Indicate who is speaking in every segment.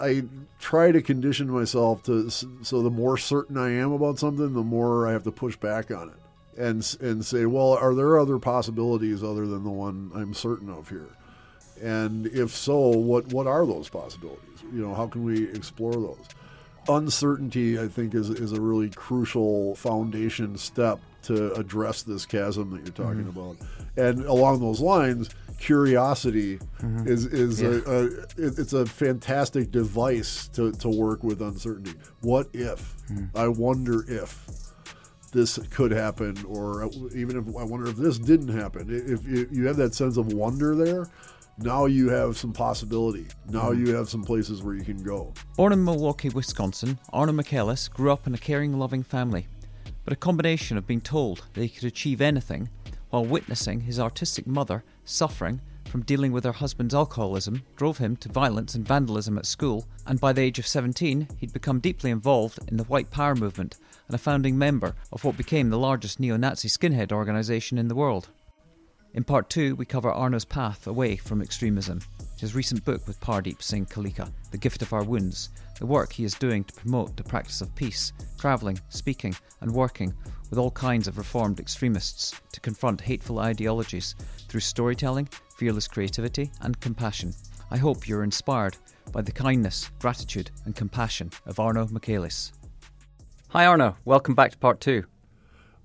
Speaker 1: I try to condition myself to so the more certain I am about something, the more I have to push back on it and and say, well, are there other possibilities other than the one I'm certain of here? And if so, what what are those possibilities? You know, how can we explore those? Uncertainty, I think, is is a really crucial foundation step to address this chasm that you're talking mm-hmm. about. And along those lines, curiosity mm-hmm. is is yeah. a, a, it's a fantastic device to, to work with uncertainty. What if? Mm. I wonder if this could happen, or even if I wonder if this didn't happen. If you have that sense of wonder there, now you have some possibility. Now mm. you have some places where you can go.
Speaker 2: Born in Milwaukee, Wisconsin, Arno Michaelis grew up in a caring, loving family. But a combination of being told that he could achieve anything while witnessing his artistic mother suffering from dealing with her husband's alcoholism drove him to violence and vandalism at school, and by the age of 17, he'd become deeply involved in the White Power movement and a founding member of what became the largest neo Nazi skinhead organisation in the world. In part two, we cover Arno's path away from extremism, his recent book with Pardeep Singh Kaleka, The Gift of Our Wounds, the work he is doing to promote the practice of peace, travelling, speaking, and working with all kinds of reformed extremists to confront hateful ideologies through storytelling, fearless creativity, and compassion. I hope you're inspired by the kindness, gratitude, and compassion of Arno Michaelis. Hi, Arno. Welcome back to part two.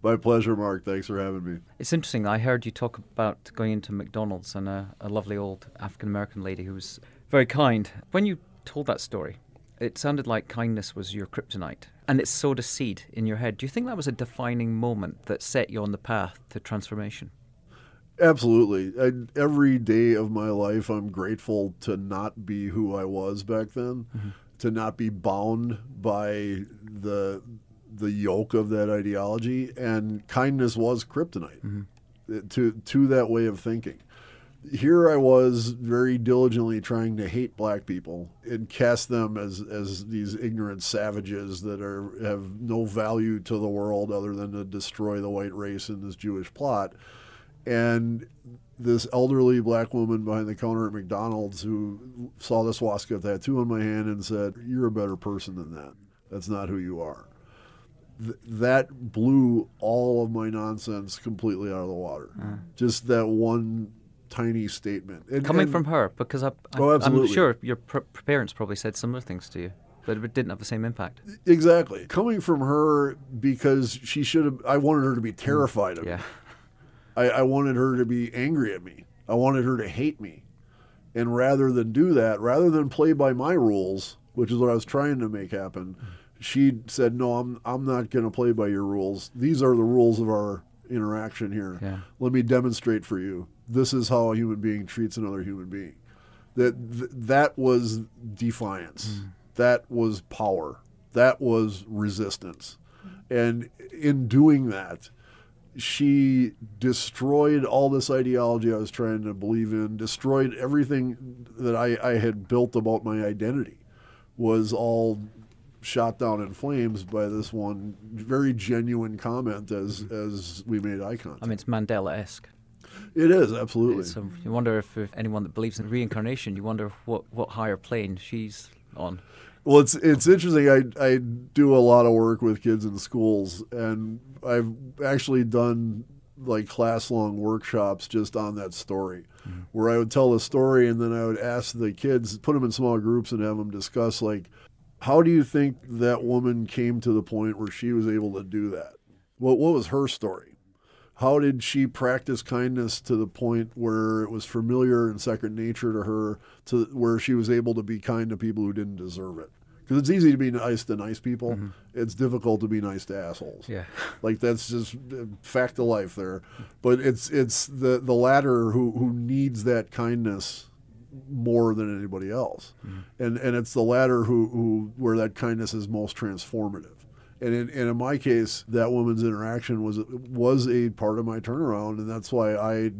Speaker 1: My pleasure, Mark. Thanks for having me.
Speaker 2: It's interesting. I heard you talk about going into McDonald's and a, a lovely old African American lady who was very kind. When you told that story, it sounded like kindness was your kryptonite and it sowed a seed in your head. Do you think that was a defining moment that set you on the path to transformation?
Speaker 1: Absolutely. I, every day of my life, I'm grateful to not be who I was back then, mm-hmm. to not be bound by the the yoke of that ideology, and kindness was kryptonite mm-hmm. to to that way of thinking. Here I was very diligently trying to hate black people and cast them as, as these ignorant savages that are have no value to the world other than to destroy the white race in this Jewish plot. And this elderly black woman behind the counter at McDonald's who saw the swastika tattoo on my hand and said, You're a better person than that. That's not who you are th- that blew all of my nonsense completely out of the water. Mm. Just that one tiny statement.
Speaker 2: And, Coming and, from her, because I, I, oh, I'm sure your pr- parents probably said similar things to you. But it didn't have the same impact.
Speaker 1: Exactly. Coming from her because she should have. I wanted her to be mm. terrified of yeah. me. I, I wanted her to be angry at me. I wanted her to hate me. And rather than do that, rather than play by my rules, which is what I was trying to make happen, mm. she said, "No, I'm I'm not going to play by your rules. These are the rules of our interaction here. Yeah. Let me demonstrate for you. This is how a human being treats another human being." That th- that was defiance. Mm. That was power. That was resistance. And in doing that, she destroyed all this ideology I was trying to believe in, destroyed everything that I, I had built about my identity was all shot down in flames by this one very genuine comment as as we made eye contact.
Speaker 2: I mean, it's Mandela esque.
Speaker 1: It is absolutely.
Speaker 2: So um, you wonder if, if anyone that believes in reincarnation, you wonder what what higher plane she's on.
Speaker 1: Well, it's it's interesting. I I do a lot of work with kids in schools, and I've actually done like class long workshops just on that story, mm-hmm. where I would tell the story, and then I would ask the kids, put them in small groups, and have them discuss like how do you think that woman came to the point where she was able to do that? What what was her story? How did she practice kindness to the point where it was familiar and second nature to her, to where she was able to be kind to people who didn't deserve it? Because it's easy to be nice to nice people. Mm-hmm. It's difficult to be nice to assholes.
Speaker 2: Yeah,
Speaker 1: like that's just fact of life there. But it's it's the the latter who who needs that kindness more than anybody else. Mm-hmm. And and it's the latter who, who where that kindness is most transformative. And in, and in my case, that woman's interaction was was a part of my turnaround, and that's why I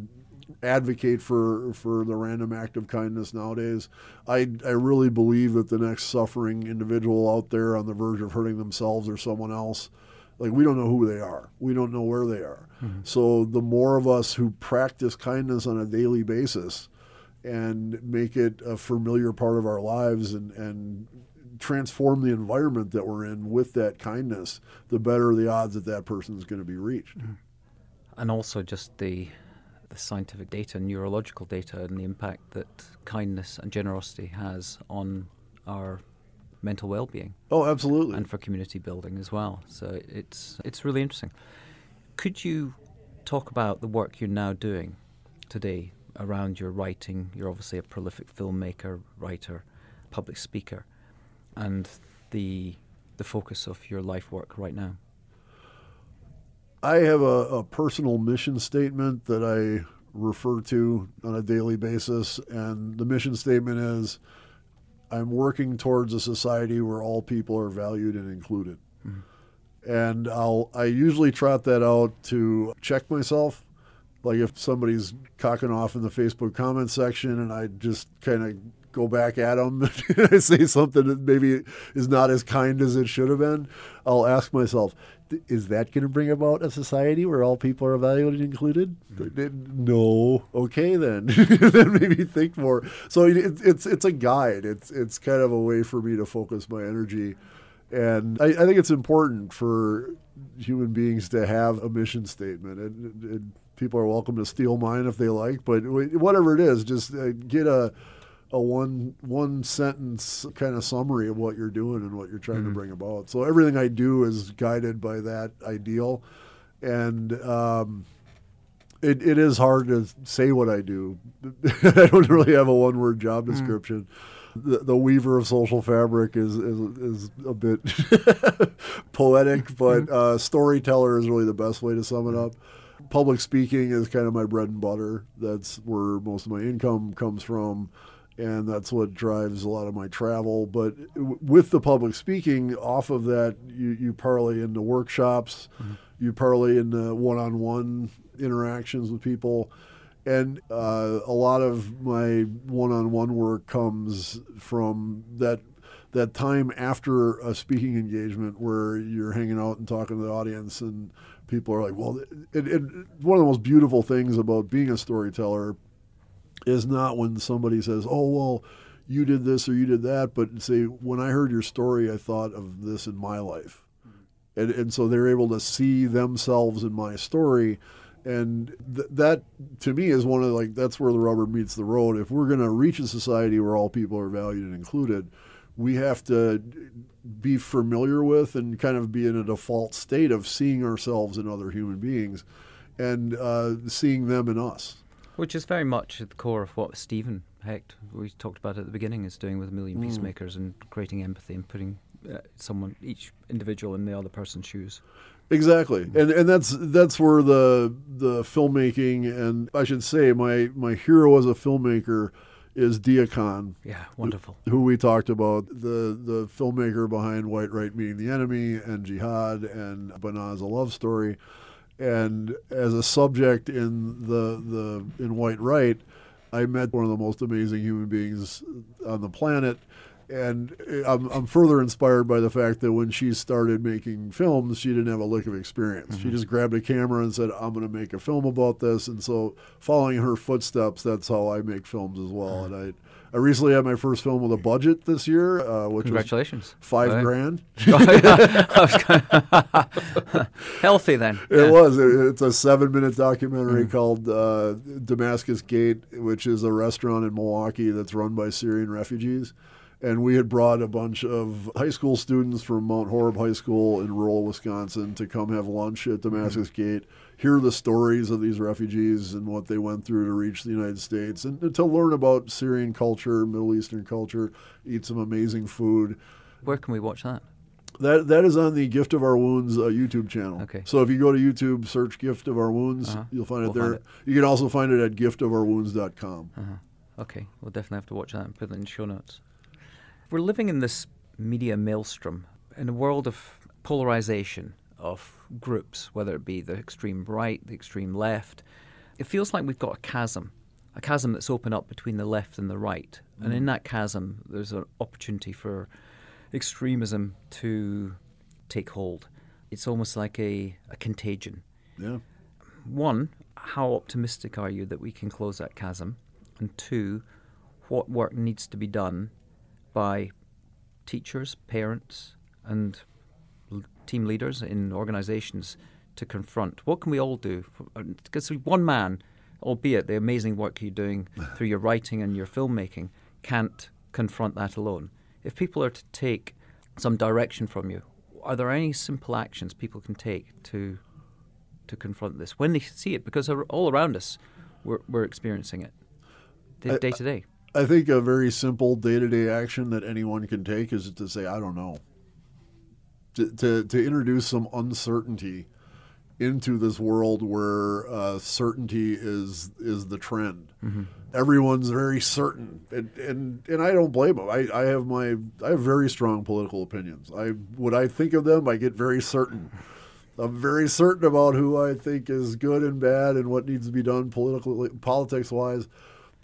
Speaker 1: advocate for for the random act of kindness nowadays. I I really believe that the next suffering individual out there on the verge of hurting themselves or someone else, like we don't know who they are, we don't know where they are. Mm-hmm. So the more of us who practice kindness on a daily basis, and make it a familiar part of our lives and, and transform the environment that we're in with that kindness, the better the odds that that person is going to be reached. Mm-hmm.
Speaker 2: And also just the the scientific data, neurological data, and the impact that kindness and generosity has on our mental well-being.
Speaker 1: Oh, absolutely.
Speaker 2: And for community building as well. So it's it's really interesting. Could you talk about the work you're now doing today around your writing? You're obviously a prolific filmmaker, writer, public speaker, and the the focus of your life work right now.
Speaker 1: I have a, a personal mission statement that I refer to on a daily basis, and the mission statement is I'm working towards a society where all people are valued and included. Mm-hmm. And I'll I usually trot that out to check myself. Like if somebody's cocking off in the Facebook comment section and I just kind of go back at them and I say something that maybe is not as kind as it should have been, I'll ask myself, is that going to bring about a society where all people are evaluated and included? Mm-hmm. No. Okay, then. then maybe think more. So it, it's it's a guide. It's it's kind of a way for me to focus my energy, and I, I think it's important for human beings to have a mission statement, and, and, people are welcome to steal mine if they like. But whatever it is, just uh, get a a one one sentence kind of summary of what you're doing and what you're trying mm-hmm. to bring about. So everything I do is guided by that ideal, and um, it it is hard to say what I do. I don't really have a one word job mm. description. Mm. The, the, weaver of social fabric is is, is a bit poetic, but mm-hmm. uh, storyteller is really the best way to sum it up public speaking is kind of my bread and butter. That's where most of my income comes from and that's what drives a lot of my travel. But with the public speaking, off of that, you, you parlay into workshops, mm-hmm. you parlay into one on one interactions with people. And uh, a lot of my one on one work comes from that that time after a speaking engagement where you're hanging out and talking to the audience and people are like, well, it, it, one of the most beautiful things about being a storyteller is not when somebody says, "Oh well, you did this or you did that," but say, "When I heard your story, I thought of this in my life," mm-hmm. and and so they're able to see themselves in my story, and th- that to me is one of like that's where the rubber meets the road. If we're going to reach a society where all people are valued and included, we have to be familiar with and kind of be in a default state of seeing ourselves in other human beings and uh, seeing them in us.
Speaker 2: Which is very much at the core of what Stephen Hecht, we talked about at the beginning, is doing with a million mm. peacemakers and creating empathy and putting uh, someone, each individual, in the other person's shoes.
Speaker 1: Exactly, and and that's that's where the the filmmaking and I should say my my hero as a filmmaker is Deeyah Khan.
Speaker 2: Yeah, wonderful.
Speaker 1: Who we talked about the the filmmaker behind White Right Meeting the Enemy and Jihad and Banaz a Love Story and as a subject in the the in White Right, I met one of the most amazing human beings on the planet. And I'm, I'm further inspired by the fact that when she started making films, she didn't have a lick of experience. Mm-hmm. She just grabbed a camera and said, I'm going to make a film about this. And so, following her footsteps, that's how I make films as well. And I, I recently had my first film with a budget this year, uh, which
Speaker 2: congratulations,
Speaker 1: was five right. grand.
Speaker 2: Healthy then.
Speaker 1: It yeah. was. it's a seven-minute documentary mm. called uh, Damascus Gate, which is a restaurant in Milwaukee that's run by Syrian refugees. And we had brought a bunch of high school students from Mount Horeb High School in rural Wisconsin to come have lunch at Damascus mm. Gate hear the stories of these refugees and what they went through to reach the United States and to learn about Syrian culture, Middle Eastern culture, eat some amazing food.
Speaker 2: Where can we watch that?
Speaker 1: That that is on the Gift of Our Wounds uh, YouTube channel.
Speaker 2: Okay.
Speaker 1: So if you go to YouTube, search Gift of Our Wounds, uh-huh. you'll find it we'll there. Find it. You can also find it at giftofourwounds.com.
Speaker 2: Uh-huh. Okay, we'll definitely have to watch that and put it in the show notes. We're living in this media maelstrom in a world of polarization of groups, whether it be the extreme right, the extreme left. It feels like we've got a chasm, a chasm that's opened up between the left and the right. Mm. And in mm. that chasm, there's an opportunity for extremism to take hold. It's almost like a, a contagion.
Speaker 1: Yeah.
Speaker 2: One, how optimistic are you that we can close that chasm? And two, what work needs to be done by teachers, parents, and team leaders in organizations to confront? What can we all do? Uh, because one man, albeit the amazing work you're doing through your writing and your filmmaking, can't confront that alone. If people are to take some direction from you, are there any simple actions people can take to to confront this when they see it? Because all around us, we're, we're experiencing it day, day to day.
Speaker 1: I think a very simple day to day action that anyone can take is to say, I don't know. To, to, to introduce some uncertainty into this world where uh, certainty is is the trend. Mm-hmm. Everyone's very certain, and, and and I don't blame them. I, I have my I have very strong political opinions. I when I think of them, I get very certain. I'm very certain about who I think is good and bad and what needs to be done politically, politics wise.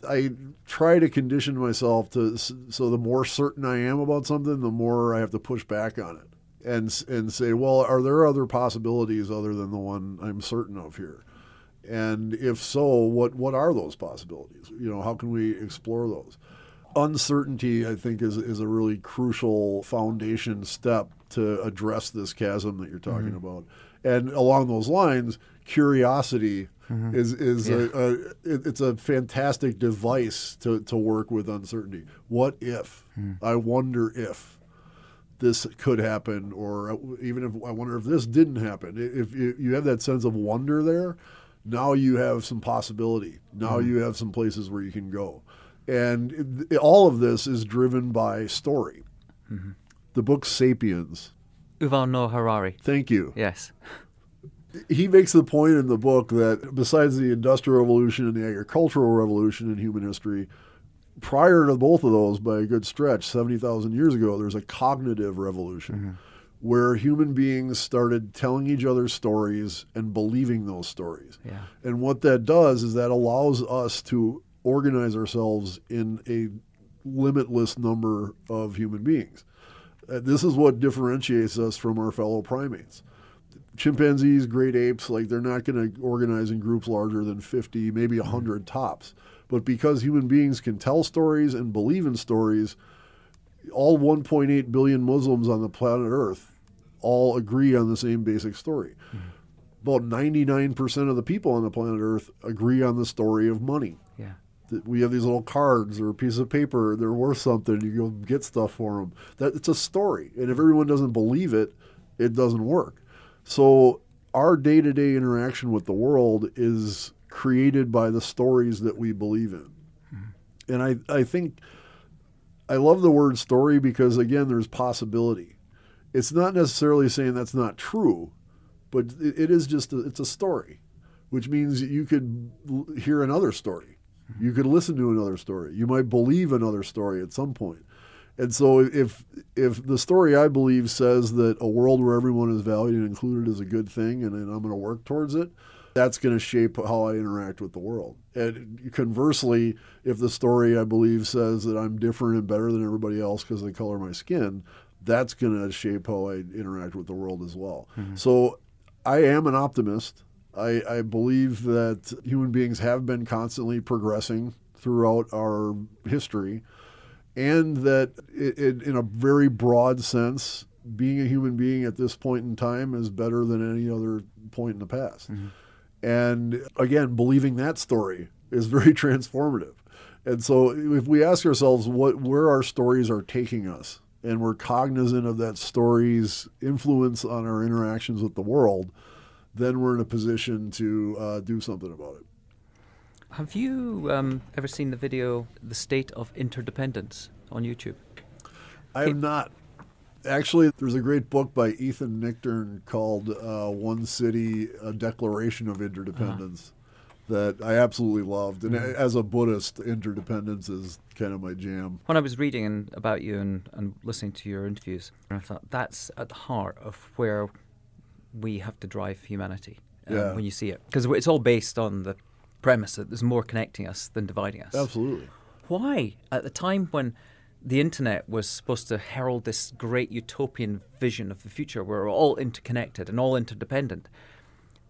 Speaker 1: I try to condition myself to so the more certain I am about something, the more I have to push back on it and and say, well, are there other possibilities other than the one I'm certain of here? And if so, what what are those possibilities? You know, how can we explore those? Uncertainty, I think, is is a really crucial foundation step to address this chasm that you're talking mm-hmm. about. And along those lines, curiosity mm-hmm. is is yeah. a, a, it's a fantastic device to to work with uncertainty. What if? Mm. I wonder if this could happen, or even if I wonder if this didn't happen. If you have that sense of wonder there, now you have some possibility. Now mm-hmm. you have some places where you can go. And it, all of this is driven by story. Mm-hmm. The book Sapiens.
Speaker 2: Yuval Noah Harari.
Speaker 1: Thank you.
Speaker 2: Yes.
Speaker 1: He makes the point in the book that besides the Industrial Revolution and the Agricultural Revolution in human history, prior to both of those, by a good stretch, 70,000 years ago, there's a cognitive revolution mm-hmm. where human beings started telling each other stories and believing those stories.
Speaker 2: Yeah.
Speaker 1: And what that does is that allows us to organize ourselves in a limitless number of human beings. Uh, this is what differentiates us from our fellow primates. Chimpanzees, great apes, like they're not going to organize in groups larger than 50, maybe 100 mm-hmm. tops but because human beings can tell stories and believe in stories, all 1.8 billion Muslims on the planet Earth all agree on the same basic story. Mm-hmm. About 99% of the people on the planet Earth agree on the story of money. We have these little cards or a piece of paper, they're worth something, you go get stuff for them. That, it's a story. And if everyone doesn't believe it, it doesn't work. So our day to day interaction with the world is created by the stories that we believe in. Mm-hmm. And I, I think I love the word story because, again, there's possibility. It's not necessarily saying that's not true, but it, it is just a, it's a story, which means you could hear another story. You could listen to another story. You might believe another story at some point. And so if if the story I believe says that a world where everyone is valued and included is a good thing and, and I'm going to work towards it, that's going to shape how I interact with the world. And conversely, if the story I believe says that I'm different and better than everybody else because of the color of my skin, that's going to shape how I interact with the world as well. Mm-hmm. So I am an optimist. I, I believe that human beings have been constantly progressing throughout our history, and that it, it, in a very broad sense, being a human being at this point in time is better than any other point in the past. Mm-hmm. And again, believing that story is very transformative. And so if we ask ourselves what where our stories are taking us and we're cognizant of that story's influence on our interactions with the world, then we're in a position to uh, do something about it.
Speaker 2: Have you um, ever seen the video "The State of Interdependence" on YouTube?
Speaker 1: I have not. Actually, there's a great book by Ethan Nichtern called uh, One City, A Declaration of Interdependence. Uh-huh. That I absolutely loved, and mm-hmm. as a Buddhist, interdependence is kind of my jam.
Speaker 2: When I was reading about you and, and listening to your interviews, I thought that's at the heart of where we have to drive humanity um, yeah. when you see it, because it's all based on the premise that there's more connecting us than dividing us.
Speaker 1: Absolutely.
Speaker 2: Why, at the time when the internet was supposed to herald this great utopian vision of the future where we're all interconnected and all interdependent.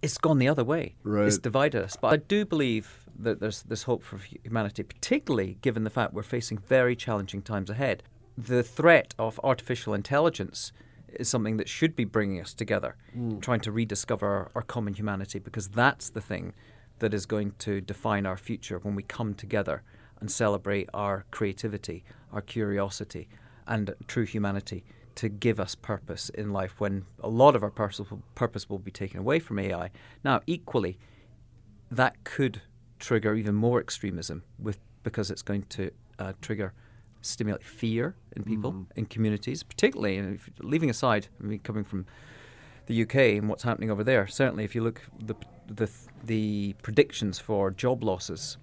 Speaker 2: It's gone the other way.
Speaker 1: Right.
Speaker 2: It's divided us. But I do believe that there's this hope for humanity, particularly given the fact we're facing very challenging times ahead. The threat of artificial intelligence is something that should be bringing us together, mm. trying to rediscover our, common humanity, because that's the thing that is going to define our future when we come together and celebrate our creativity, our curiosity, and true humanity to give us purpose in life when a lot of our purpose will be taken away from AI. Now, equally, that could trigger even more extremism with because it's going to uh, trigger stimulate fear in people mm. in communities particularly and if, leaving aside I mean coming from the UK and what's happening over there certainly if you look the the the predictions for job losses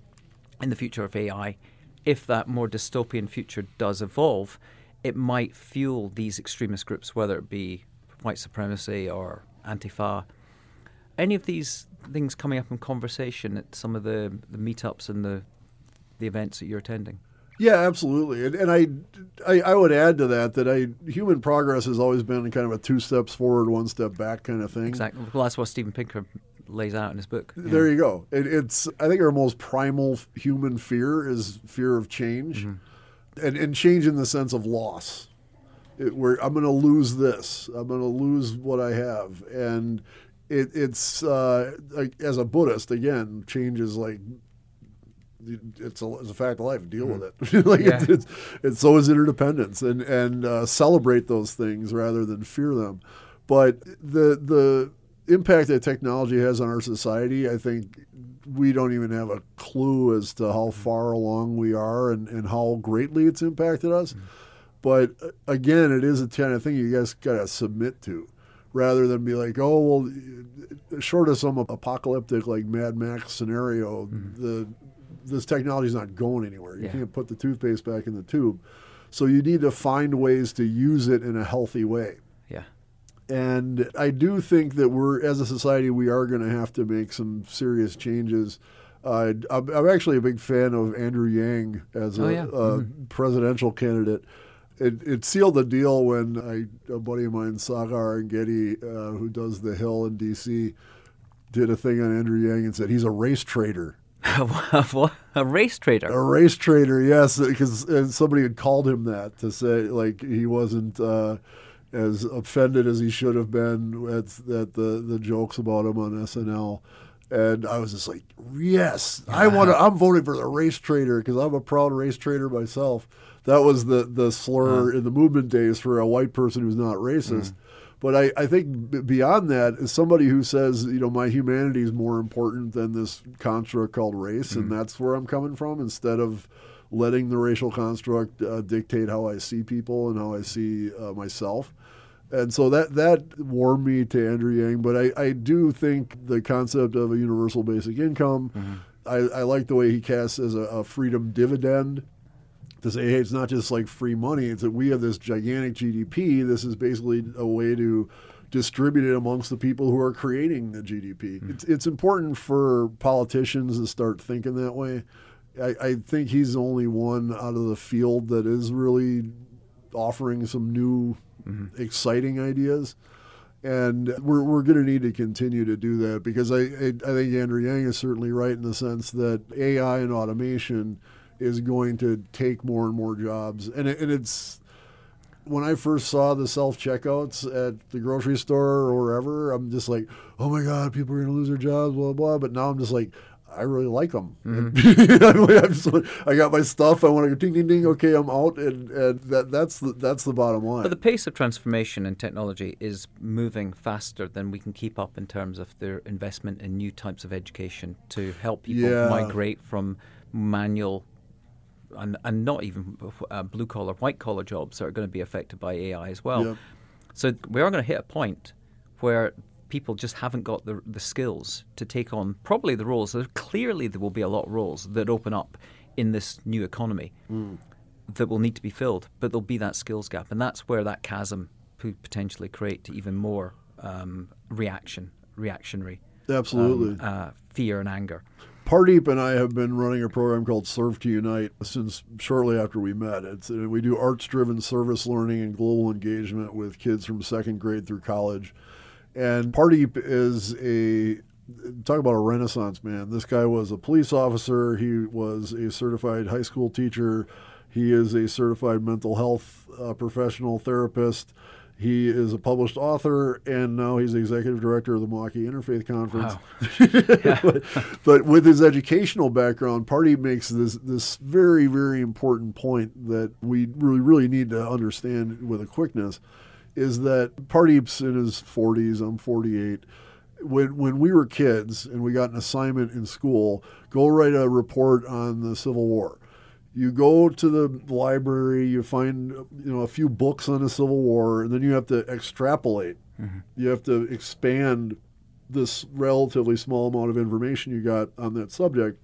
Speaker 2: in the future of AI if that more dystopian future does evolve it might fuel these extremist groups whether it be white supremacy or antifa any of these things coming up in conversation at some of the, the meetups and the the events that you're attending?
Speaker 1: Yeah, absolutely. And, and I, I, I, would add to that that I human progress has always been kind of a two steps forward, one step back kind of thing.
Speaker 2: Exactly. Well, that's what Steven Pinker lays out in his book.
Speaker 1: There you go. It, it's I think our most primal human fear is fear of change, mm-hmm. and and change in the sense of loss. It, where I'm going to lose this, I'm going to lose what I have, and it, it's uh, like, as a Buddhist again, change is like it's a, it's a fact of life. Deal mm-hmm. with it. like yeah. it's, it's, so is interdependence, and and uh, celebrate those things rather than fear them. But the the impact that technology has on our society, I think we don't even have a clue as to how mm-hmm. far along we are and, and how greatly it's impacted us. Mm-hmm. But uh, again, it is a kind of thing you guys got to submit to rather than be like, oh well, short of some apocalyptic like Mad Max scenario, mm-hmm. the this technology is not going anywhere. You yeah. can't put the toothpaste back in the tube, so you need to find ways to use it in a healthy way.
Speaker 2: Yeah.
Speaker 1: And I do think that we're, as a society, we are going to have to make some serious changes. Uh, I'm, I'm, actually a big fan of Andrew Yang as a, oh, yeah. mm-hmm. presidential candidate it, it sealed the deal when I, a buddy of mine, Saagar Enjeti, uh, who does The Hill in D.C., did a thing on Andrew Yang and said he's a race traitor.
Speaker 2: A race traitor?
Speaker 1: A race traitor, yes, because somebody had called him that to say like he wasn't uh, as offended as he should have been at, at the the jokes about him on SNL. And I was just like, yes, I want to. I'm voting for the race traitor because I'm a proud race traitor myself that was the the slur in the movement days for a white person who's not racist. Mm. But I, I think beyond that is somebody who says, you know, my humanity is more important than this construct called race, mm. and that's where I'm coming from. Instead of letting the racial construct uh, dictate how I see people and how I see uh, myself. And so that that warmed me to Andrew Yang. But I, I do think the concept of a universal basic income, mm-hmm. I, I like the way he casts as a, a freedom dividend to say, hey, it's not just like free money. It's that we have this gigantic GDP. This is basically a way to distribute it amongst the people who are creating the GDP. Mm. It's, it's important for politicians to start thinking that way. I, I think he's the only one out of the field that is really offering some new, mm-hmm. exciting ideas. And we're, we're going to need to continue to do that because I, I, I think Andrew Yang is certainly right in the sense that AI and automation – is going to take more and more jobs. And, it, and it's when I first saw the self checkouts at the grocery store or wherever, I'm just like, oh my God, people are going to lose their jobs, blah, blah. But now I'm just like, I really like them. Mm-hmm. I got my stuff. I want to go ding, ding, ding. Okay, I'm out, and, and that, that's the that's the bottom line.
Speaker 2: But the pace of transformation in technology is moving faster than we can keep up in terms of their investment in new types of education to help people yeah. migrate from manual and, and not even uh, blue collar, white collar jobs are going to be affected by AI as well. Yep. So we are going to hit a point where people just haven't got the, the skills to take on probably the roles. There, clearly, there will be a lot of roles that open up in this new economy mm. that will need to be filled, but there'll be that skills gap, and that's where that chasm could potentially create even more um, reaction, reactionary,
Speaker 1: absolutely
Speaker 2: um, uh, fear and anger.
Speaker 1: Pardeep and I have been running a program called Serve to Unite since shortly after we met. It's, uh, we do arts driven service learning and global engagement with kids from second grade through college. And Pardeep is a talk about a renaissance man. This guy was a police officer. He was a certified high school teacher. He is a certified mental health uh, professional therapist. He is a published author, and now he's the executive director of the Milwaukee Interfaith Conference. Wow. but, but, with his educational background, Pardeep makes this this very very important point that we really really need to understand with a quickness, is that Pardeep's in his 40s. I'm 48 when when we were kids and we got an assignment in school, go write a report on the Civil War you go to the library, you find you know a few books on the Civil War, and then you have to extrapolate. Mm-hmm. You have to expand this relatively small amount of information you got on that subject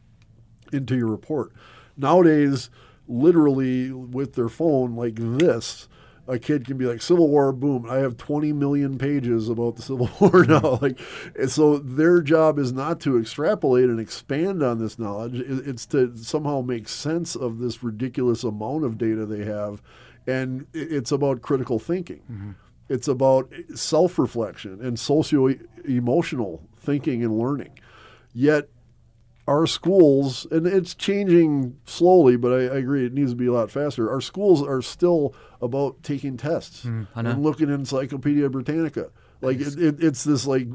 Speaker 1: into your report. Nowadays, literally with their phone like this, a kid can be like Civil War, boom, I have 20 million pages about the Civil War now. Like, so their job is not to extrapolate and expand on this knowledge. It's to somehow make sense of this ridiculous amount of data they have, and it's about critical thinking. Mm-hmm. It's about self-reflection and socio-emotional thinking and learning. Yet our schools, and it's changing slowly, but I, I, agree it needs to be a lot faster. Our schools are still about taking tests mm, and looking in Encyclopedia Britannica. Like it, it, it's this like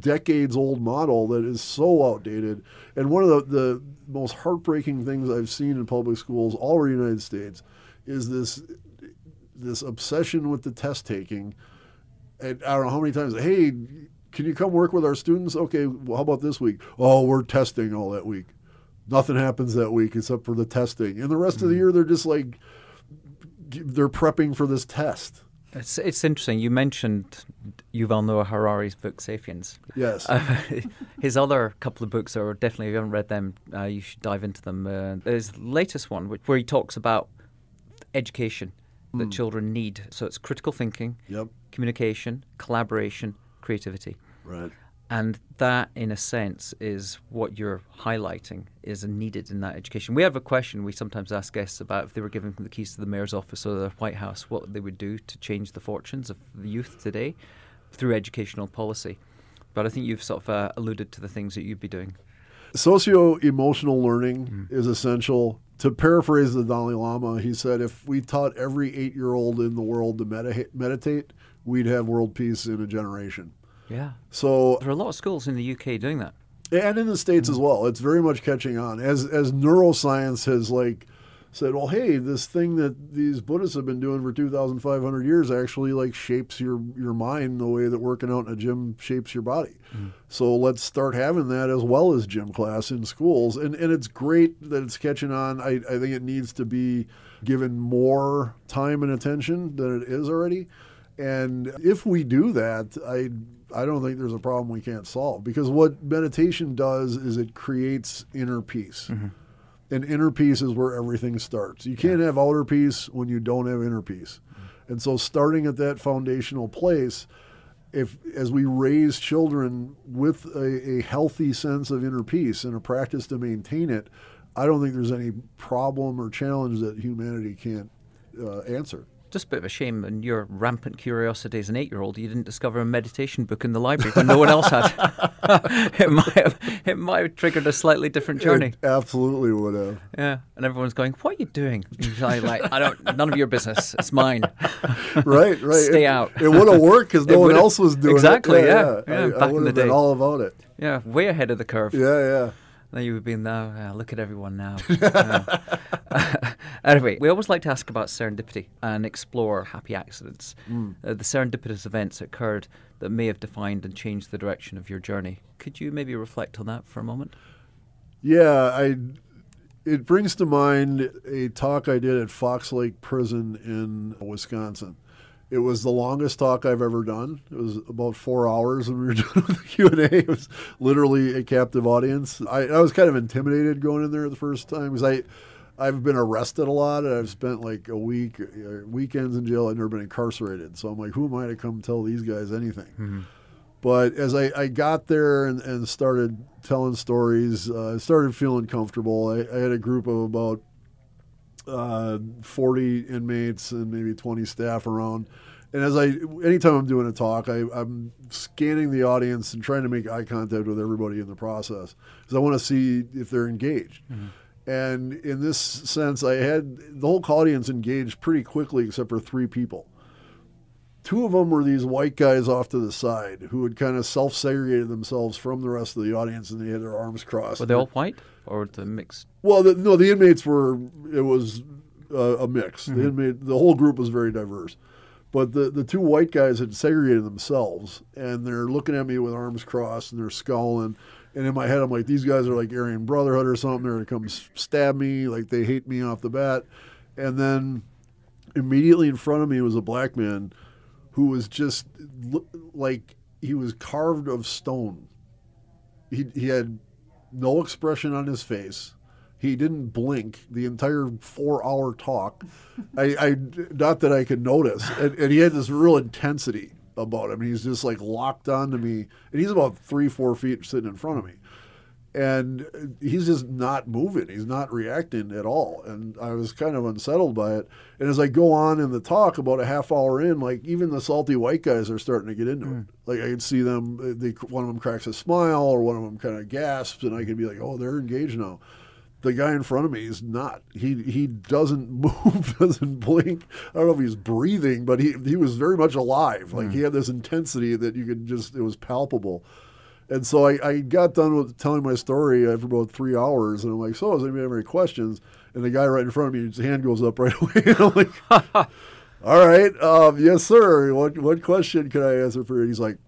Speaker 1: decades old model that is so outdated. And one of the, the most heartbreaking things I've seen in public schools all over the United States is this this obsession with the test taking. And I don't know how many times, hey, can you come work with our students? Okay, well, how about this week? Oh, we're testing all that week. Nothing happens that week except for the testing. And the rest mm-hmm. of the mm-hmm. year, they're just like, they're prepping for this test.
Speaker 2: It's, it's interesting. You mentioned Yuval Noah Harari's book *Sapiens*.
Speaker 1: Yes. Uh,
Speaker 2: his other couple of books are definitely if you haven't read them, uh, you should dive into them. Uh, there's the latest one which, where he talks about education mm. that children need. So it's critical thinking,
Speaker 1: yep.
Speaker 2: communication, collaboration, creativity.
Speaker 1: Right.
Speaker 2: And that, in a sense, is what you're highlighting is needed in that education. We have a question we sometimes ask guests about if they were given the keys to the mayor's office or the White House, what they would do to change the fortunes of the youth today through educational policy. But I think you've sort of uh, alluded to the things that you'd be doing.
Speaker 1: Socio emotional learning mm-hmm. is essential. To paraphrase the Dalai Lama, he said, if we taught every eight year old in the world to medita- meditate, we'd have world peace in a generation.
Speaker 2: Yeah.
Speaker 1: So
Speaker 2: there are a lot of schools in the UK doing that,
Speaker 1: and in the states mm-hmm. as well. It's very much catching on as as neuroscience has like said, well, hey, this thing that these Buddhists have been doing for 2,500 years actually like shapes your, your mind the way that working out in a gym shapes your body. Mm. So let's start having that as well as gym class in schools. And, and it's great that it's catching on. I, I think it needs to be given more time and attention than it is already. And if we do that, I I don't think there's a problem we can't solve because what meditation does is it creates inner peace. Mm-hmm. And inner peace is where everything starts. You can't have outer peace when you don't have inner peace. Mm-hmm. And so starting at that foundational place, if as we raise children with a, a healthy sense of inner peace and a practice to maintain it, I don't think there's any problem or challenge that humanity can't uh, answer
Speaker 2: just a bit of a shame in your rampant curiosity as an eight year old you didn't discover a meditation book in the library when no one else had. it, might have, it might have triggered a slightly different journey. It
Speaker 1: absolutely would have.
Speaker 2: Yeah. And everyone's going, What are you doing? like, like, I don't, none of your business. It's mine.
Speaker 1: right, right.
Speaker 2: Stay
Speaker 1: it,
Speaker 2: out.
Speaker 1: It would have worked because no one else was doing
Speaker 2: exactly,
Speaker 1: it.
Speaker 2: Exactly, yeah. yeah. yeah.
Speaker 1: I, Back I in the day. all about it.
Speaker 2: Yeah, way ahead of the curve.
Speaker 1: Yeah, yeah.
Speaker 2: Then you would be now. look at everyone now. Anyway, we always like to ask about serendipity and explore happy accidents, mm. uh, the serendipitous events that occurred that may have defined and changed the direction of your journey. Could you maybe reflect on that for a moment?
Speaker 1: Yeah, I. It brings to mind a talk I did at Fox Lake Prison in Wisconsin. It was the longest talk I've ever done. It was about four hours, and we were doing the Q and A. It was literally a captive audience. I, I was kind of intimidated going in there the first time because I, I've been arrested a lot, and I've spent like a week, uh, weekends in jail. I've never been incarcerated, so I'm like, who am I to come tell these guys anything? Mm-hmm. But as I, I got there and, and started telling stories, uh, I started feeling comfortable. I, I had a group of about uh, 40 inmates and maybe 20 staff around. And as I, anytime I'm doing a talk, I, I'm scanning the audience and trying to make eye contact with everybody in the process because I want to see if they're engaged. Mm-hmm. And in this sense, I had the whole audience engaged pretty quickly, except for three people. Two of them were these white guys off to the side who had kind of self segregated themselves from the rest of the audience and they had their arms crossed.
Speaker 2: Were they all white or the mixed?
Speaker 1: Well, the, no, the inmates were, it was uh, a mix. Mm-hmm. The inmate, the whole group was very diverse. But the, the two white guys had segregated themselves, and they're looking at me with arms crossed, and they're scowling. And in my head, I'm like, these guys are like Aryan Brotherhood or something. They're going to come stab me. Like, they hate me off the bat. And then immediately in front of me was a black man who was just like he was carved of stone. He, he had no expression on his face. He didn't blink the entire four hour talk. I, I, not that I could notice. And, and, he had this real intensity about him. He's just like locked onto me. And he's about three, four feet sitting in front of me. And he's just not moving. He's not reacting at all. And I was kind of unsettled by it. And as I go on in the talk, about a half hour in, like even the salty white guys are starting to get into mm. it. Like I could see them, they, one of them cracks a smile or one of them kind of gasps, and I could be like, oh, they're engaged now the guy in front of me is not. He he doesn't move, doesn't blink. I don't know if he's breathing, but he he was very much alive. Like mm. he had this intensity that you could just it was palpable. And so I, I got done with telling my story after about three hours, and I'm like, "So, does anybody have any questions?" And the guy right in front of me, his hand goes up right away. and I'm like, "All right, um, yes, sir. What what question can I answer for you?" And he's like,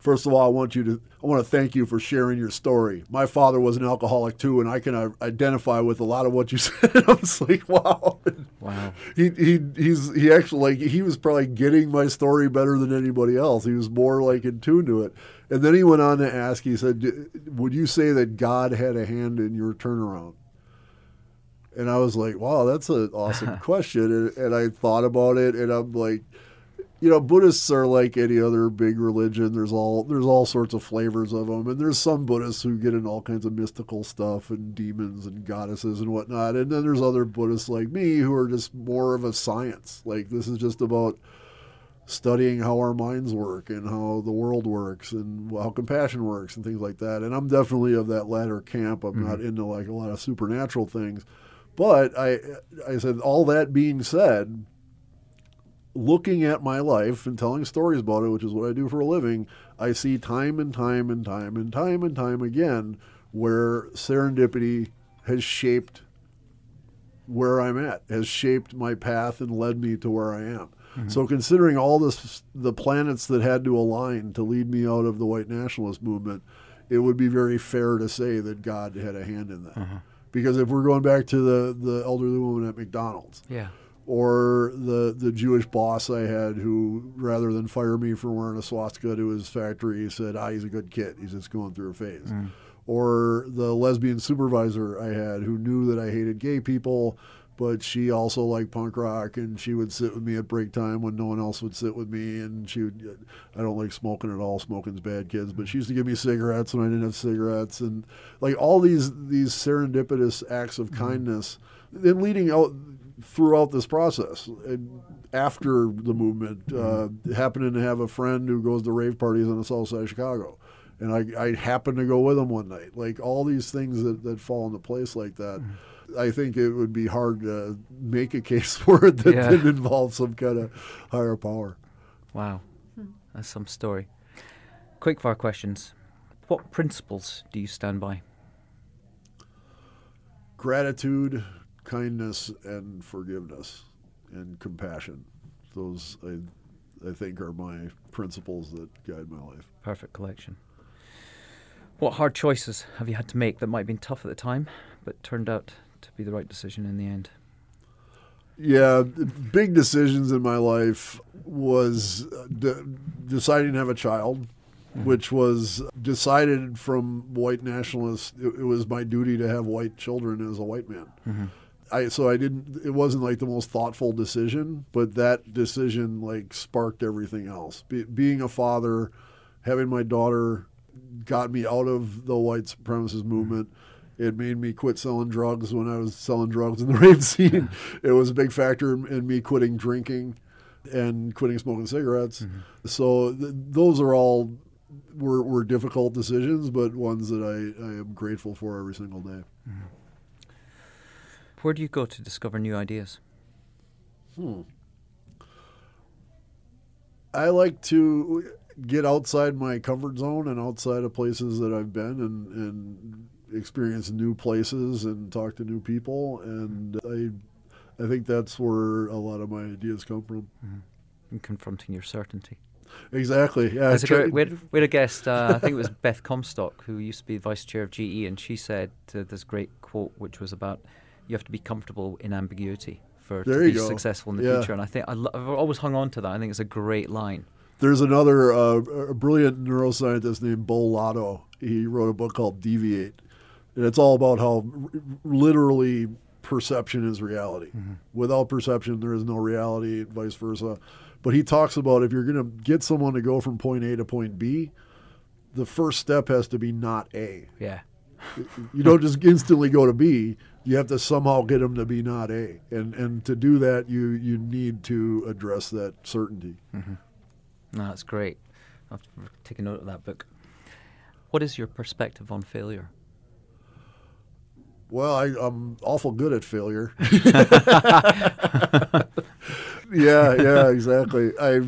Speaker 1: First of all, I want you to I want to thank you for sharing your story. My father was an alcoholic too, and I can uh, identify with a lot of what you said. I was like, wow,
Speaker 2: wow.
Speaker 1: He he he's he actually like he was probably getting my story better than anybody else. He was more like in tune to it. And then he went on to ask. He said, "Would you say that God had a hand in your turnaround?" And I was like, "Wow, that's an awesome question." And, and I thought about it, and I'm like you know, Buddhists are like any other big religion. There's all there's all sorts of flavors of them, and there's some Buddhists who get in all kinds of mystical stuff and demons and goddesses and whatnot. And then there's other Buddhists like me who are just more of a science. Like this is just about studying how our minds work and how the world works and how compassion works and things like that. And I'm definitely of that latter camp. I'm mm-hmm. not into like a lot of supernatural things. But I I said all that being said, looking at my life and telling stories about it, which is what I do for a living, I see time and time and time and time and time again where serendipity has shaped where I'm at, has shaped my path and led me to where I am. Mm-hmm. So considering all this the planets that had to align to lead me out of the white nationalist movement, it would be very fair to say that God had a hand in that. Uh-huh. Because if we're going back to the, the elderly woman at McDonald's,
Speaker 2: yeah
Speaker 1: or the the Jewish boss I had who, rather than fire me for wearing a swastika to his factory, he said, "Ah, he's a good kid. He's just going through a phase." Mm. Or the lesbian supervisor I had who knew that I hated gay people, but she also liked punk rock, and she would sit with me at break time when no one else would sit with me. And she would, I don't like smoking at all. Smoking's bad, kids. But she used to give me cigarettes when I didn't have cigarettes, and like all these these serendipitous acts of mm. kindness. Then leading out throughout this process. After the movement, mm-hmm. uh, happening to have a friend who goes to rave parties on the south side of Chicago. And I, I happened to go with him one night. Like all these things that, that fall into place like that. Mm-hmm. I think it would be hard to make a case for it that yeah. didn't involve some kind of higher power.
Speaker 2: Wow. Hmm. That's some story. Quick fire questions. What principles do you stand by?
Speaker 1: Gratitude, kindness and forgiveness and compassion. Those I, I think are my principles that guide my life.
Speaker 2: Perfect collection. What hard choices have you had to make that might have been tough at the time, but turned out to be the right decision in the end?
Speaker 1: Yeah, big decisions in my life was uh, de- deciding to have a child mm-hmm. which was decided from white nationalists. It, it, was my duty to have white children as a white man. Mm-hmm. I so I didn't. It wasn't like the most thoughtful decision, but that decision like sparked everything else. Be, being a father, having my daughter, got me out of the white supremacist movement. It made me quit selling drugs when I was selling drugs in the rave scene. It was a big factor in, in me quitting drinking. and quitting smoking cigarettes. Mm-hmm. So th- those are all were, were difficult decisions, but ones that I, I am grateful for every single day. Mm-hmm.
Speaker 2: Where do you go to discover new ideas?
Speaker 1: Hmm. I like to get outside my comfort zone and outside of places that I've been and, and experience new places and talk to new people. And I, I think that's where a lot of my ideas come from.
Speaker 2: Mm-hmm. And confronting your certainty.
Speaker 1: Exactly. Yeah.
Speaker 2: As a great, we, had, we had a guest, uh, I think it was Beth Comstock, who used to be vice chair of GE, and she said uh, this great quote, which was about you have to be comfortable in ambiguity for there to be go. successful in the yeah. future. And I think I have always hung on to that. I think it's a great line.
Speaker 1: There's another uh, brilliant neuroscientist named Bo Lotto. He wrote a book called Deviate, and it's all about how r- literally perception is reality. Mm-hmm. Without perception, there is no reality, vice versa. But he talks about if you're going to get someone to go from point A to point B, the first step has to be not A.
Speaker 2: Yeah.
Speaker 1: you don't just instantly go to B. You have to somehow get them to be not A, and and to do that, you you need to address that certainty.
Speaker 2: Mm-hmm. No, that's great. I'll have to take a note of that book. What is your perspective on failure?
Speaker 1: Well, I, am awful good at failure. yeah, yeah, exactly. I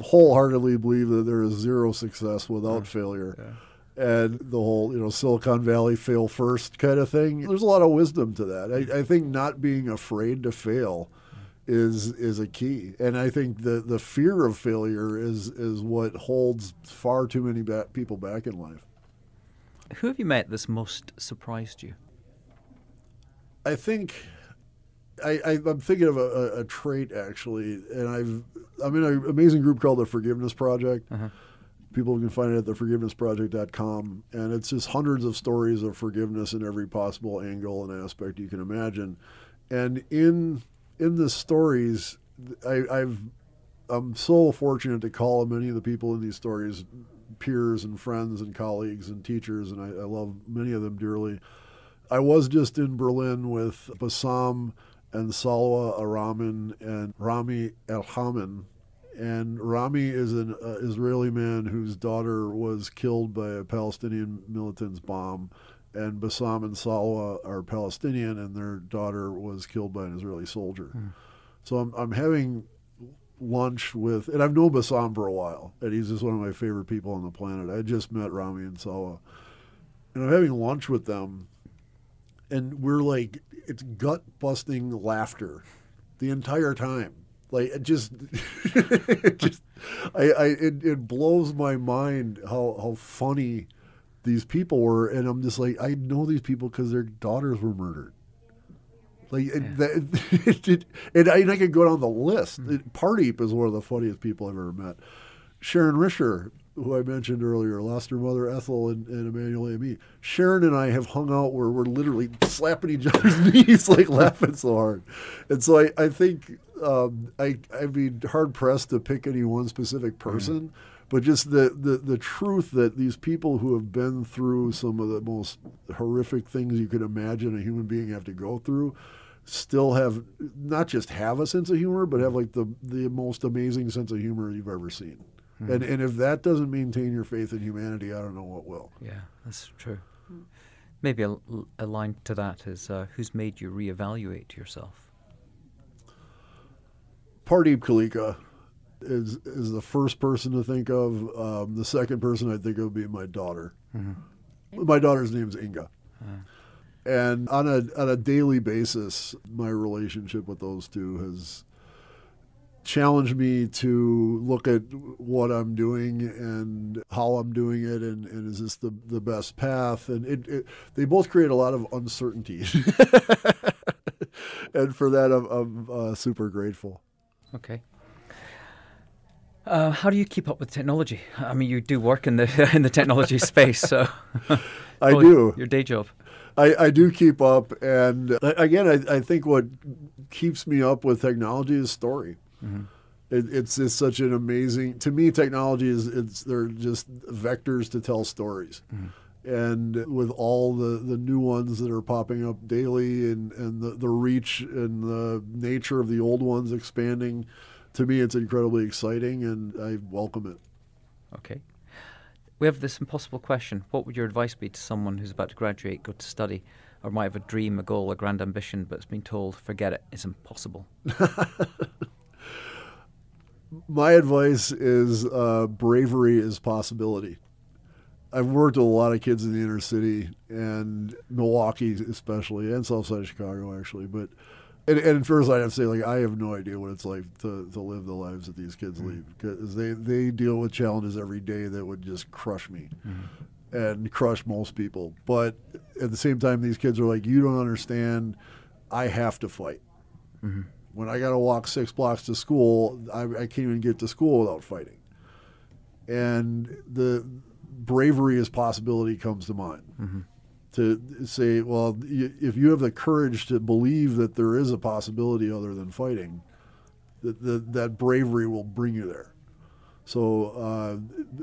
Speaker 1: wholeheartedly believe that there is zero success without yeah. failure. Yeah. And the whole, you know, Silicon Valley fail first kind of thing. There's a lot of wisdom to that. I, I think not being afraid to fail is is a key. And I think the the fear of failure is is what holds far too many ba- people back in life.
Speaker 2: Who have you met that's most surprised you?
Speaker 1: I think I, I am thinking of a, a, trait actually, and I've I'm in an amazing group called the Forgiveness Project. Uh-huh. People can find it at theforgivenessproject.com, and it's just hundreds of stories of forgiveness in every possible angle and aspect you can imagine. And in in the stories, I, I've I'm so fortunate to call many of the people in these stories peers and friends and colleagues and teachers, and I, I love many of them dearly. I was just in Berlin with Bassam and Salwa Aramin and Rami Elhanan. And Rami is an uh, Israeli man whose daughter was killed by a Palestinian militant's bomb and Bassam and Salwa are Palestinian, and their daughter was killed by an Israeli soldier. Hmm. So I'm, I'm having lunch with, and I've known Bassam for a while, and he's just one of my favorite people on the planet. I just met Rami and Salwa, and I'm having lunch with them, and we're like, it's gut busting laughter the entire time. Like it just, it just, I, I, it, it blows my mind how how funny these people were, and I'm just like, I know these people because their daughters were murdered. Like, yeah. that, it, and, I, and I could go down the list. Mm-hmm. Pardeep is one of the funniest people I've ever met. Sharon Risher, who I mentioned earlier, lost her mother Ethel and, and Emanuel AME. Sharon and I have hung out where we're literally slapping each other's knees, like laughing so hard. And so I, I think um, I, I'd be hard pressed to pick any one specific person. Mm-hmm but just the, the, the truth that these people who have been through some of the most horrific things you could imagine a human being have to go through still have not just have a sense of humor but have like the the most amazing sense of humor you've ever seen. Mm-hmm. and and if that doesn't maintain your faith in humanity i don't know what will.
Speaker 2: Yeah that's true. Maybe a, a line to that is uh, who's made you reevaluate yourself
Speaker 1: Pardeep Kaleka is is the first person to think of. Um, the second person I think of would be my daughter. Mm-hmm. My daughter's name's Inga. Uh-huh. And on a on a daily basis, my relationship with those two has challenged me to look at what I'm doing and how I'm doing it, and, and is this the, the best path? And it, it they both create a lot of uncertainty, and for that, I'm, I'm uh, super grateful.
Speaker 2: Okay. Uh, how do you keep up with technology? I mean, you do work in the in the technology space, so
Speaker 1: I do
Speaker 2: your day job.
Speaker 1: I, I do keep up, and uh, again, I, I think what keeps me up with technology is story. Mm-hmm. It, it's it's such an amazing to me. Technology is it's they're just vectors to tell stories. Mm-hmm and with all the, the new ones that are popping up daily and, and the, the reach and the nature of the old ones expanding, to me, it's incredibly exciting, and I welcome it.
Speaker 2: Okay. We have this impossible question. What would your advice be to someone who's about to graduate, go to study, or might have a dream, a goal, a grand ambition, but has been told, forget it, it's impossible?
Speaker 1: My advice is uh, bravery is possibility. I've worked with a lot of kids in the inner city and Milwaukee, especially, and South Side of Chicago, actually. But and, and first, I have to say, like, I have no idea what it's like to, to live the lives that these kids mm-hmm. lead because they, they deal with challenges every day that would just crush me mm-hmm. and crush most people. But at the same time, these kids are like, you don't understand. I have to fight. Mm-hmm. When I got to walk six blocks to school, I, I can't even get to school without fighting. And the bravery as possibility comes to mind. Mm-hmm to say, well, if you have the courage to believe that there is a possibility other than fighting, that, that, that bravery will bring you there. So uh,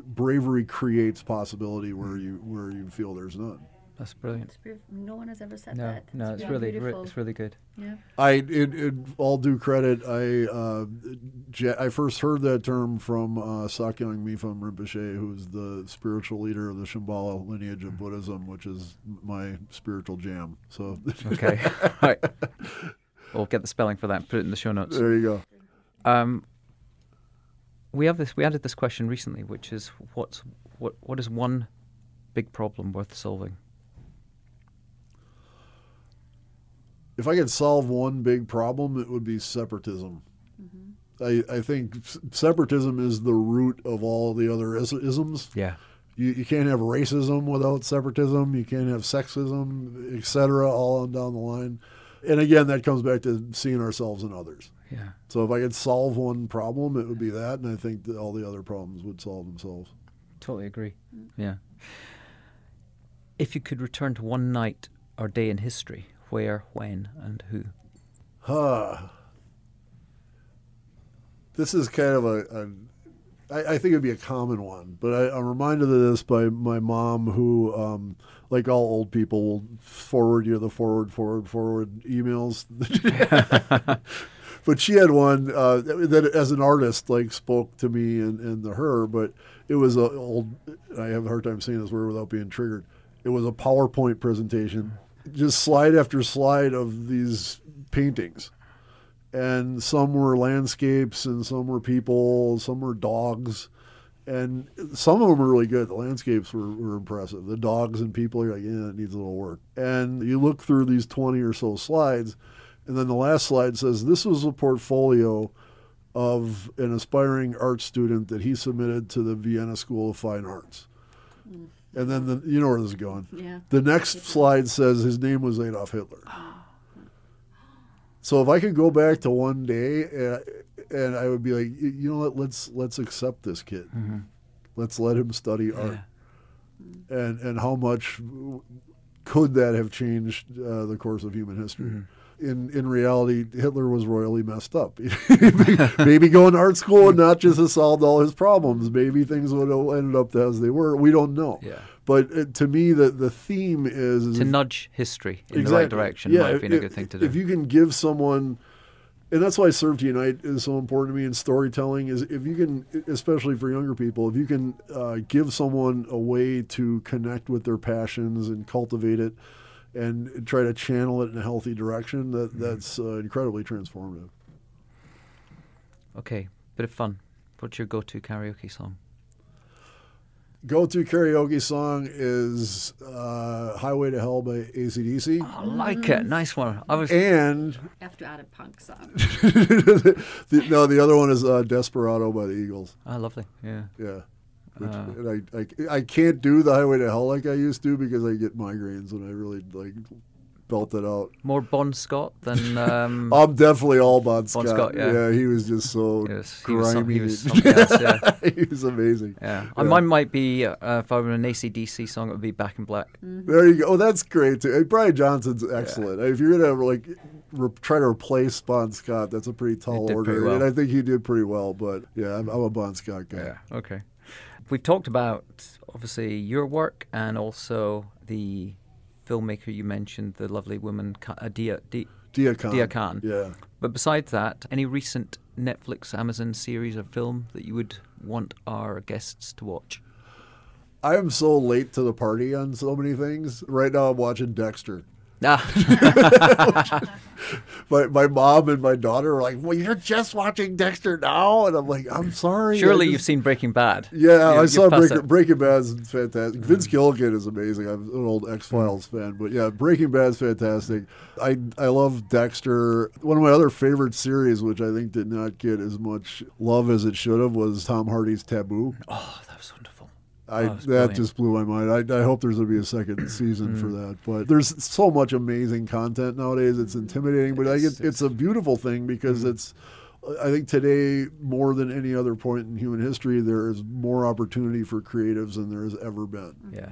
Speaker 1: bravery creates possibility where you where you feel there's none.
Speaker 2: That's brilliant.
Speaker 3: No one has ever said
Speaker 2: no,
Speaker 3: that.
Speaker 2: No, it's, it's really, re- it's really good.
Speaker 3: Yeah.
Speaker 1: I, it, it, all due credit, I, uh, I first heard that term from uh, Sakyong Mipham Rinpoche, who's the spiritual leader of the Shambhala lineage of Buddhism, which is my spiritual jam. So.
Speaker 2: okay. right. We'll get the spelling for that. Put it in the show notes.
Speaker 1: There you go.
Speaker 2: Um, we have this. We added this question recently, which is what's what? What is one big problem worth solving?
Speaker 1: If I could solve one big problem, it would be separatism. Mm-hmm. I, I think separatism is the root of all the other is- isms.
Speaker 2: Yeah.
Speaker 1: You, you can't have racism without separatism. You can't have sexism, etc. All on down the line. And again, that comes back to seeing ourselves and others.
Speaker 2: Yeah.
Speaker 1: So if I could solve one problem, it would be that, and I think that all the other problems would solve themselves.
Speaker 2: Totally agree. Yeah. If you could return to one night or day in history, where, when, and who?
Speaker 1: Huh. This is kind of a, a I, I think it'd be a common one, but I, am reminded of this by my mom, who, um, like all old people, will forward you the forward, forward, forward emails. but she had one uh, that, as an artist, like spoke to me and, and to her. But it was a old. I have a hard time saying this word without being triggered. It was a PowerPoint presentation just slide after slide of these paintings. And some were landscapes, and some were people, some were dogs. And some of them were really good. The landscapes were, were impressive. The dogs and people are like, yeah, it needs a little work. And you look through these 20 or so slides, and then the last slide says this was a portfolio of an aspiring art student that he submitted to the Vienna School of Fine Arts. And then the, you know where this is going.
Speaker 3: Yeah.
Speaker 1: The next slide says his name was Adolf Hitler. So if I could go back to one day, and, uh, and I would be like, you know what, let's let's accept this kid. Mm-hmm. Let's let him study art. And and how much could that have changed uh, the course of human history? Mm-hmm in in reality, Hitler was royally messed up. Maybe going to art school and not just have solved all his problems. Maybe things would have ended up as they were. We don't know.
Speaker 2: Yeah.
Speaker 1: But uh, to me, the the theme is, is
Speaker 2: to nudge history in exactly. the right direction. Yeah, might have been if, a good thing to do.
Speaker 1: If you can give someone and that's why serve to unite is so important to me in storytelling is if you can especially for younger people if you can uh, give someone a way to connect with their passions and cultivate it and try to channel it in a healthy direction, that mm-hmm. that's uh, incredibly transformative.
Speaker 2: Okay, bit of fun. What's your go-to karaoke song?
Speaker 1: Go-to karaoke song is uh, "Highway to Hell" by ACDC.
Speaker 2: Oh, I like it. Nice one. I was
Speaker 1: and
Speaker 3: after add a punk song.
Speaker 1: the, no, the other one is uh, "Desperado" by the Eagles.
Speaker 2: Oh, lovely. Yeah.
Speaker 1: Yeah. Which, uh, and I, I, I can't do the highway to hell like I used to because I get migraines when I really like belt it out.
Speaker 2: More Bon Scott than. Um,
Speaker 1: I'm definitely all Bon Scott.
Speaker 2: Bon Scott yeah.
Speaker 1: yeah. he was just so
Speaker 2: he was,
Speaker 1: grimy.
Speaker 2: He was, some, he was, else, yeah.
Speaker 1: he was amazing.
Speaker 2: Yeah, yeah. mine might be uh, if I were an ACDC song, it would be Back in Black.
Speaker 1: Mm-hmm. There you go. Oh, that's great too. Brian Johnson's excellent. Yeah. If you're gonna like re- try to replace Bon Scott, that's a pretty tall order,
Speaker 2: well.
Speaker 1: and I think he did pretty well. But yeah, I'm, I'm a Bon Scott guy.
Speaker 2: Yeah. Okay. We've talked about obviously your work and also the filmmaker you mentioned, the lovely woman uh, Deeyah, Deeyah,
Speaker 1: Deeyah Khan.
Speaker 2: Deeyah Khan.
Speaker 1: Yeah.
Speaker 2: But besides that, any recent Netflix, Amazon series or film that you would want our guests to watch?
Speaker 1: I am so late to the party on so many things. Right now, I'm watching Dexter.
Speaker 2: Ah,
Speaker 1: my, my mom and my daughter are like, "Well, you're just watching Dexter now," and I'm like, "I'm sorry."
Speaker 2: surely
Speaker 1: I
Speaker 2: you've seen Breaking Bad.
Speaker 1: Yeah,
Speaker 2: You-
Speaker 1: I saw Breaking. Breaking Bad is fantastic. Vince Gilligan is amazing. I'm an old X Files fan, but yeah, Breaking Bad's fantastic. I I love Dexter. One of my other favorite series, which I think did not get as much love as it should have, was Tom Hardy's Taboo.
Speaker 2: Oh, that was wonderful.
Speaker 1: Oh, I
Speaker 2: Oh,
Speaker 1: that
Speaker 2: brilliant.
Speaker 1: just blew my mind. I, I hope there's going to be a second season for mm. that. But there's so much amazing content nowadays. It's mm-hmm. intimidating, but I
Speaker 2: It's-
Speaker 1: get, it's a beautiful thing because mm-hmm. it's. I think today more than any other point in human history, there is more opportunity for creatives than there has ever been.
Speaker 2: Yeah.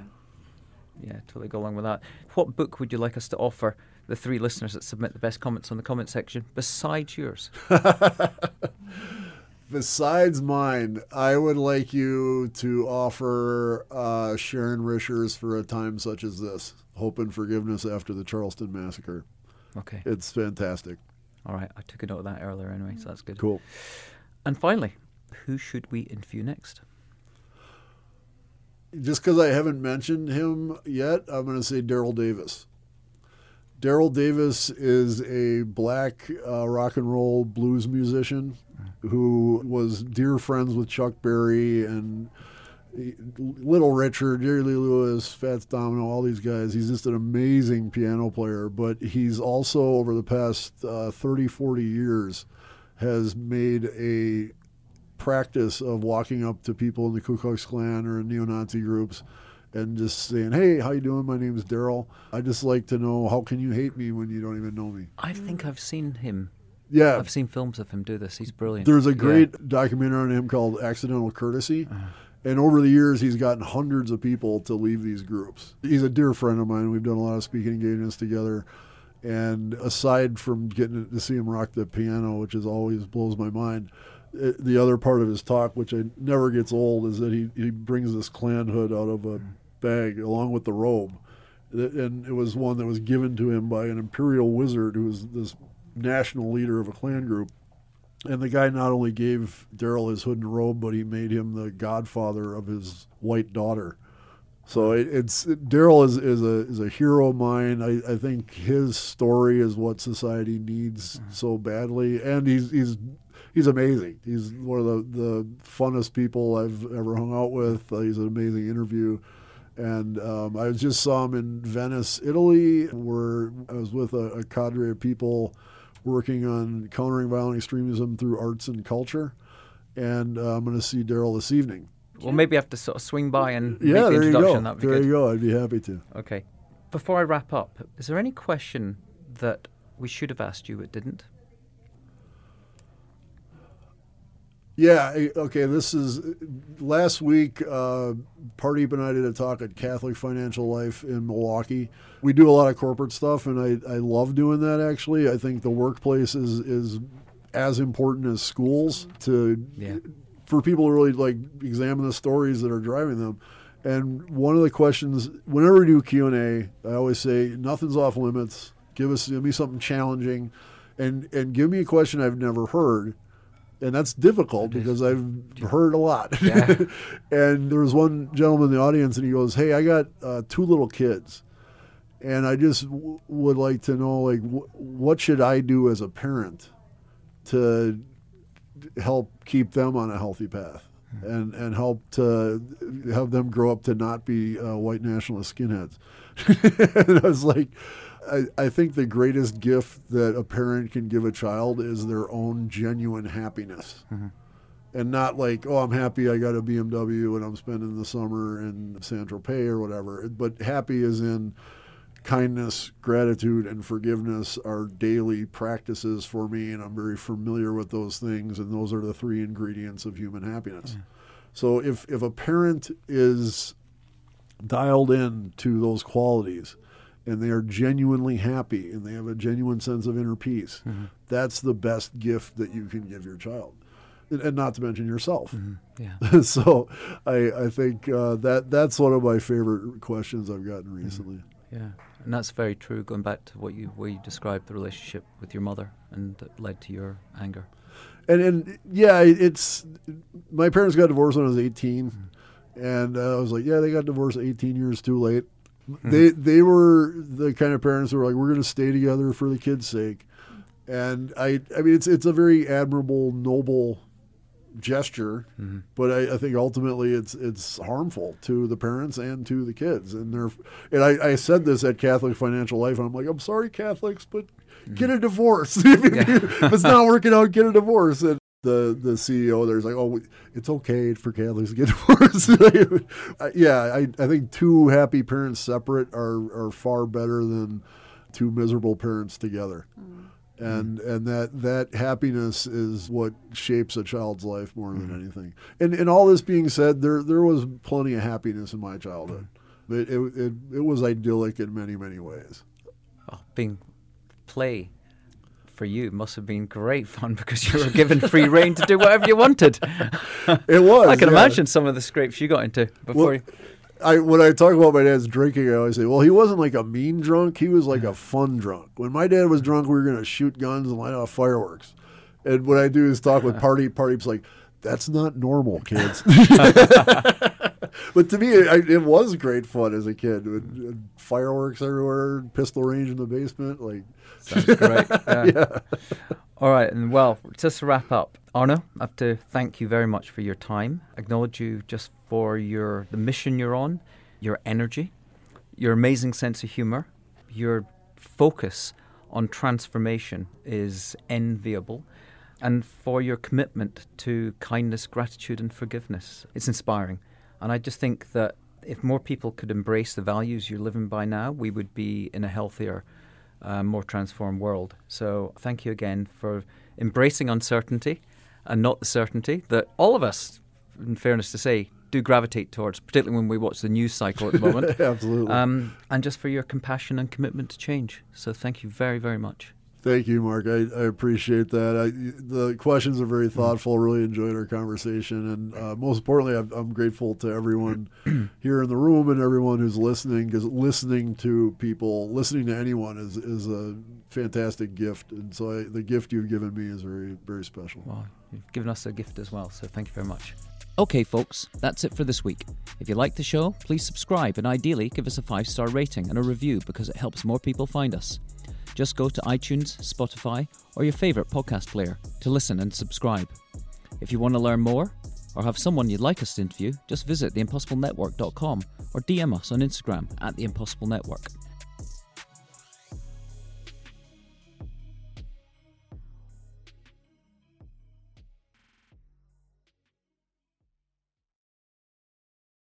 Speaker 2: Yeah, totally go along with that. What book would you like us to offer the three listeners that submit the best comments on the comment section besides yours?
Speaker 1: Besides mine, I would like you to offer uh, Sharon Rishers for a time such as this. Hope and forgiveness after the Charleston massacre.
Speaker 2: Okay.
Speaker 1: It's fantastic.
Speaker 2: All right. I took a note of that earlier anyway, so that's good.
Speaker 1: Cool.
Speaker 2: And finally, who should we interview next?
Speaker 1: just because I haven't mentioned him yet, I'm going to say Daryl Davis. Daryl Davis is a black uh, rock and roll blues musician who was dear friends with Chuck Berry and Little Richard, Jerry Lee Lewis, Fats Domino, all these guys. He's just an amazing piano player, but he's also, over the past uh, 30, 40 years, has made a practice of walking up to people in the Ku Klux Klan or in neo-Nazi groups and just saying, "Hey, how you doing? My name is Daryl. I just like to know how can you hate me when you don't even know me."
Speaker 2: I think I've seen him.
Speaker 1: Yeah,
Speaker 2: I've seen films of him do this. He's brilliant.
Speaker 1: there's a
Speaker 2: Yeah.
Speaker 1: great documentary on him called Accidental Courtesy.
Speaker 2: Uh-huh.
Speaker 1: And over the years, he's gotten hundreds of people to leave these groups. He's a dear friend of mine. We've done a lot of speaking engagements together. And aside from getting to see him rock the piano, which is always blows my mind, uh, the other part of his talk, which I never gets old, is that he, he brings this Klan hood out of a bag along with the robe. And it was one that was given to him by an imperial wizard who was this national leader of a Klan group. And the guy not only gave Daryl his hood and robe, but he made him the godfather of his white daughter. So it, it's Daryl is, is a is a hero of mine. I, I think his story is what society needs so badly, and he's he's he's amazing. He's one of the, the funnest people I've ever hung out with. Uh, he's an amazing interview. And um, I just saw him in Venice, Italy, where I was with a, a cadre of people working on countering violent extremism through arts and culture. And uh, I'm going to see Daryl this evening.
Speaker 2: Well, maybe I have to sort of swing by and
Speaker 1: Yeah,
Speaker 2: make the
Speaker 1: there you
Speaker 2: introduction.
Speaker 1: go. There
Speaker 2: good.
Speaker 1: you go. I'd be happy to.
Speaker 2: Okay. Before I wrap up, is there any question that we should have asked you but didn't?
Speaker 1: Yeah. Okay. This is last week. Uh, Pardeep and I did a talk at Catholic Financial Life in Milwaukee. We do a lot of corporate stuff, and I, I love doing that. Actually, I think the workplace is is as important as schools to
Speaker 2: Yeah.
Speaker 1: for people to really like examine the stories that are driving them. And one of the questions, whenever we do Q and A, I always say nothing's off limits. Give us, give me something challenging, and and give me a question I've never heard, and that's difficult because I've heard a lot.
Speaker 2: Yeah.
Speaker 1: and there was one gentleman in the audience, and he goes, "Hey, I got uh, two little kids, and I just w- would like to know, like, wh- what should I do as a parent to help keep them on a healthy path and and help to have them grow up to not be uh, white nationalist skinheads. and I was like, I, I think the greatest gift that a parent can give a child is their own genuine happiness. Mm-hmm. And not like, oh, I'm happy I got a BMW and I'm spending the summer in Saint-Tropez or whatever. But happy is in kindness, gratitude, and forgiveness are daily practices for me, and I'm very familiar with those things, and those are the three ingredients of human happiness. Mm-hmm. So if if a parent is dialed in to those qualities and they are genuinely happy and they have a genuine sense of inner peace, that's the best gift that you can give your child. And, and not to mention yourself.
Speaker 2: Yeah.
Speaker 1: so I, I think uh, that that's one of my favorite questions I've gotten recently.
Speaker 2: Yeah, and that's very true. Going back to what you where you described the relationship with your mother and that led to your anger.
Speaker 1: And and yeah, it's my parents got divorced when I was 18, and uh, I was like, yeah, they got divorced 18 years too late. Mm-hmm. They they were the kind of parents who were like, we're going to stay together for the kids' sake. And I I mean, it's it's a very admirable, noble gesture, mm-hmm. but I, I, think ultimately it's it's harmful to the parents and to the kids. And they're and I, I said this at Catholic Financial Life, and I'm like, I'm sorry, Catholics, but mm-hmm. get a divorce. if it's not working out, get a divorce. And the the CEO there's like, oh, it's okay for Catholics to get divorced. yeah, I, I think two happy parents separate are are far better than two miserable parents together. Mm and mm. and that that happiness is what shapes a child's life more than mm. anything. And and all this being said, there there was plenty of happiness in my childhood. It it, it, it was idyllic in many many ways.
Speaker 2: Oh, being play for you must have been great fun because you were given free reign to do whatever you wanted.
Speaker 1: It was.
Speaker 2: I can
Speaker 1: yeah.
Speaker 2: imagine some of the scrapes you got into before.
Speaker 1: Well,
Speaker 2: you...
Speaker 1: I when I talk about my dad's drinking, I always say, well, he wasn't like a mean drunk. He was like a fun drunk. When my dad was drunk, we were gonna shoot guns and light off fireworks. And what I do is talk with Pardeep. Pardeep's like, that's not normal, kids. but to me, it, it, was great fun as a kid. Fireworks everywhere, pistol range in the basement. Like,
Speaker 2: sounds great. Yeah. yeah. All right, and well, just to wrap up, Arno, I have to thank you very much for your time. Acknowledge you just for your the mission you're on, your energy, your amazing sense of humor, your focus on transformation is enviable, and for your commitment to kindness, gratitude, and forgiveness. It's inspiring, and I just think that if more people could embrace the values you're living by now, we would be in a healthier uh, more transformed world. So thank you again for embracing uncertainty and not the certainty that all of us, in fairness to say, do gravitate towards, particularly when we watch the news cycle at the moment.
Speaker 1: Absolutely. Um,
Speaker 2: and just for your compassion and commitment to change. So thank you very, very much.
Speaker 1: Thank you, Mark. I, I appreciate that. I, the questions are very mm-hmm. thoughtful. Really enjoyed our conversation, and uh, most importantly, I'm, I'm, grateful to everyone here in the room and everyone who's listening. Because listening to people, listening to anyone, is is a fantastic gift, and so I, the gift you've given me is very very special.
Speaker 2: Well, you've given us a gift as well, so thank you very much. Okay, folks, that's it for this week. If you like the show, please subscribe and ideally give us a five star rating and a review because it helps more people find us. Just go to iTunes, Spotify, or your favourite podcast player to listen and subscribe. If you want to learn more or have someone you'd like us to interview, just visit theimpossiblenetwork.com or DM us on Instagram at The Impossible Network.